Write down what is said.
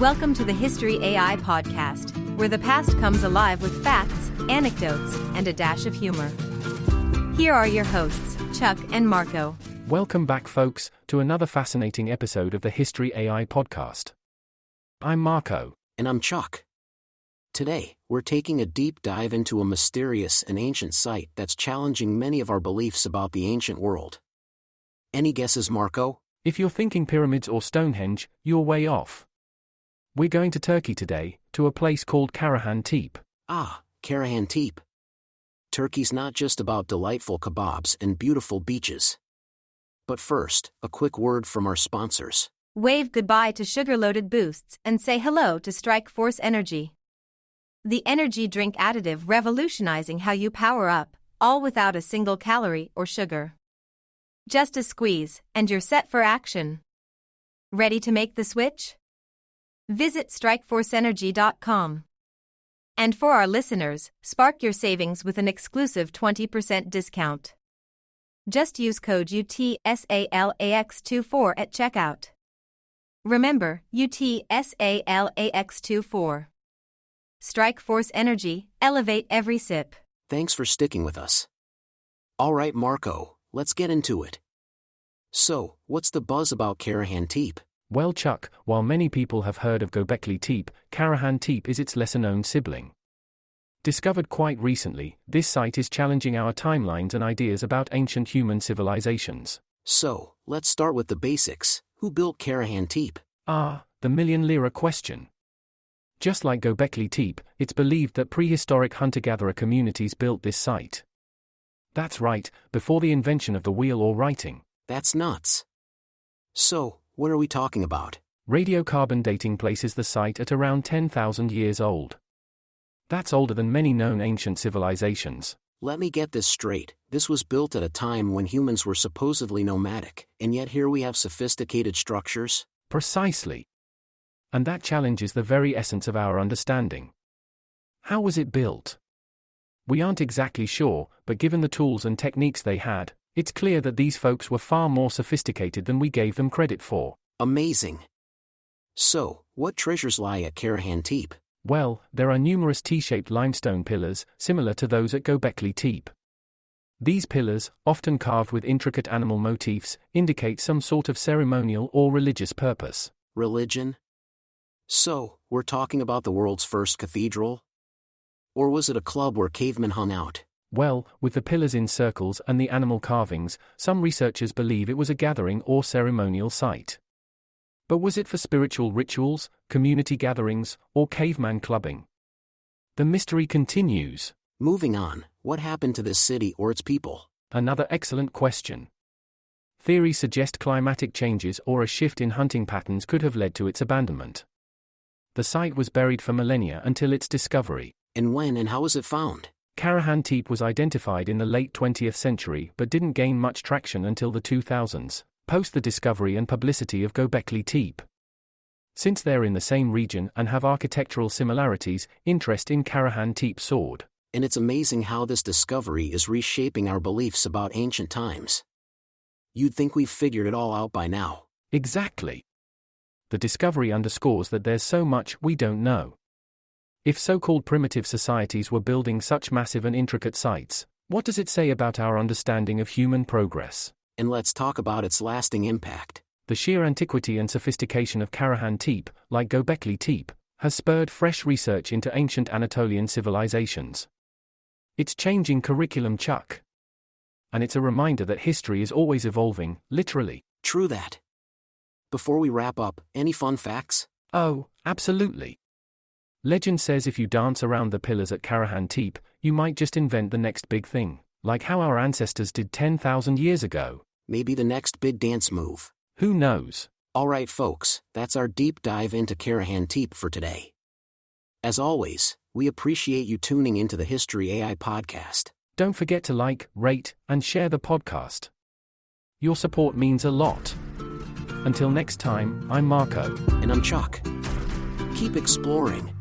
Welcome to the History AI podcast, where the past comes alive with facts, anecdotes, and a dash of humor. Here are your hosts, Chuck and Marco. Welcome back, folks, to another fascinating episode of the History AI podcast. I'm Marco. And I'm Chuck. Today, we're taking a deep dive into a mysterious and ancient site that's challenging many of our beliefs about the ancient world. Any guesses, Marco? If you're thinking pyramids or Stonehenge, you're way off. We're going to Turkey today, to a place called Karahan Tepe. Ah, Karahan Tepe. Turkey's not just about delightful kebabs and beautiful beaches. But first, a quick word from our sponsors. Wave goodbye to sugar loaded boosts and say hello to Strike Force Energy. The energy drink additive revolutionizing how you power up, all without a single calorie or sugar. Just a squeeze, and you're set for action. Ready to make the switch? Visit strikeforceenergy.com. And for our listeners, spark your savings with an exclusive 20% discount. Just use code UTSALAX24 at checkout. Remember, UTSALAX24. Strike Force Energy, elevate every sip. Thanks for sticking with us. All right, Marco, let's get into it. So, what's the buzz about Karahan Tepe? Well, Chuck, while many people have heard of Göbekli Tepe, Karahan Tepe is its lesser known sibling. Discovered quite recently, this site is challenging our timelines and ideas about ancient human civilizations. So, let's start with the basics. Who built Karahan Tepe? Ah, the million lira question. Just like Göbekli Tepe, it's believed that prehistoric hunter-gatherer communities built this site. That's right, before the invention of the wheel or writing. That's nuts. So, what are we talking about? Radiocarbon dating places the site at around 10,000 years old. That's older than many known ancient civilizations. Let me get this straight. This was built at a time when humans were supposedly nomadic, and yet here we have sophisticated structures? Precisely. And that challenges the very essence of our understanding. How was it built? We aren't exactly sure, but given the tools and techniques they had, it's clear that these folks were far more sophisticated than we gave them credit for. Amazing. So, what treasures lie at Karahan Tepe? Well, there are numerous T-shaped limestone pillars, similar to those at Göbekli Tepe. These pillars, often carved with intricate animal motifs, indicate some sort of ceremonial or religious purpose. Religion? So, we're talking about the world's first cathedral? Or was it a club where cavemen hung out? Well, with the pillars in circles and the animal carvings, some researchers believe it was a gathering or ceremonial site. But was it for spiritual rituals, community gatherings, or caveman clubbing? The mystery continues. Moving on, what happened to this city or its people? Another excellent question. Theories suggest climatic changes or a shift in hunting patterns could have led to its abandonment. The site was buried for millennia until its discovery. And when and how was it found? Karahan Tepe was identified in the late 20th century but didn't gain much traction until the 2000s, post the discovery and publicity of Göbekli Tepe. Since they're in the same region and have architectural similarities, interest in Karahan Tepe soared. And it's amazing how this discovery is reshaping our beliefs about ancient times. You'd think we've figured it all out by now. Exactly. The discovery underscores that there's so much we don't know. If so called primitive societies were building such massive and intricate sites, what does it say about our understanding of human progress? And let's talk about its lasting impact. The sheer antiquity and sophistication of Karahan Tepe, like Göbekli Tepe, has spurred fresh research into ancient Anatolian civilizations. It's changing curriculum, Chuck. And it's a reminder that history is always evolving, literally. True that. Before we wrap up, any fun facts? Oh, absolutely. Legend says if you dance around the pillars at Karahan Tepe, you might just invent the next big thing, like how our ancestors did 10,000 years ago. Maybe the next big dance move. Who knows? Alright, folks, that's our deep dive into Karahan Tepe for today. As always, we appreciate you tuning into the History AI podcast. Don't forget to like, rate, and share the podcast. Your support means a lot. Until next time, I'm Marco. And I'm Chuck. Keep exploring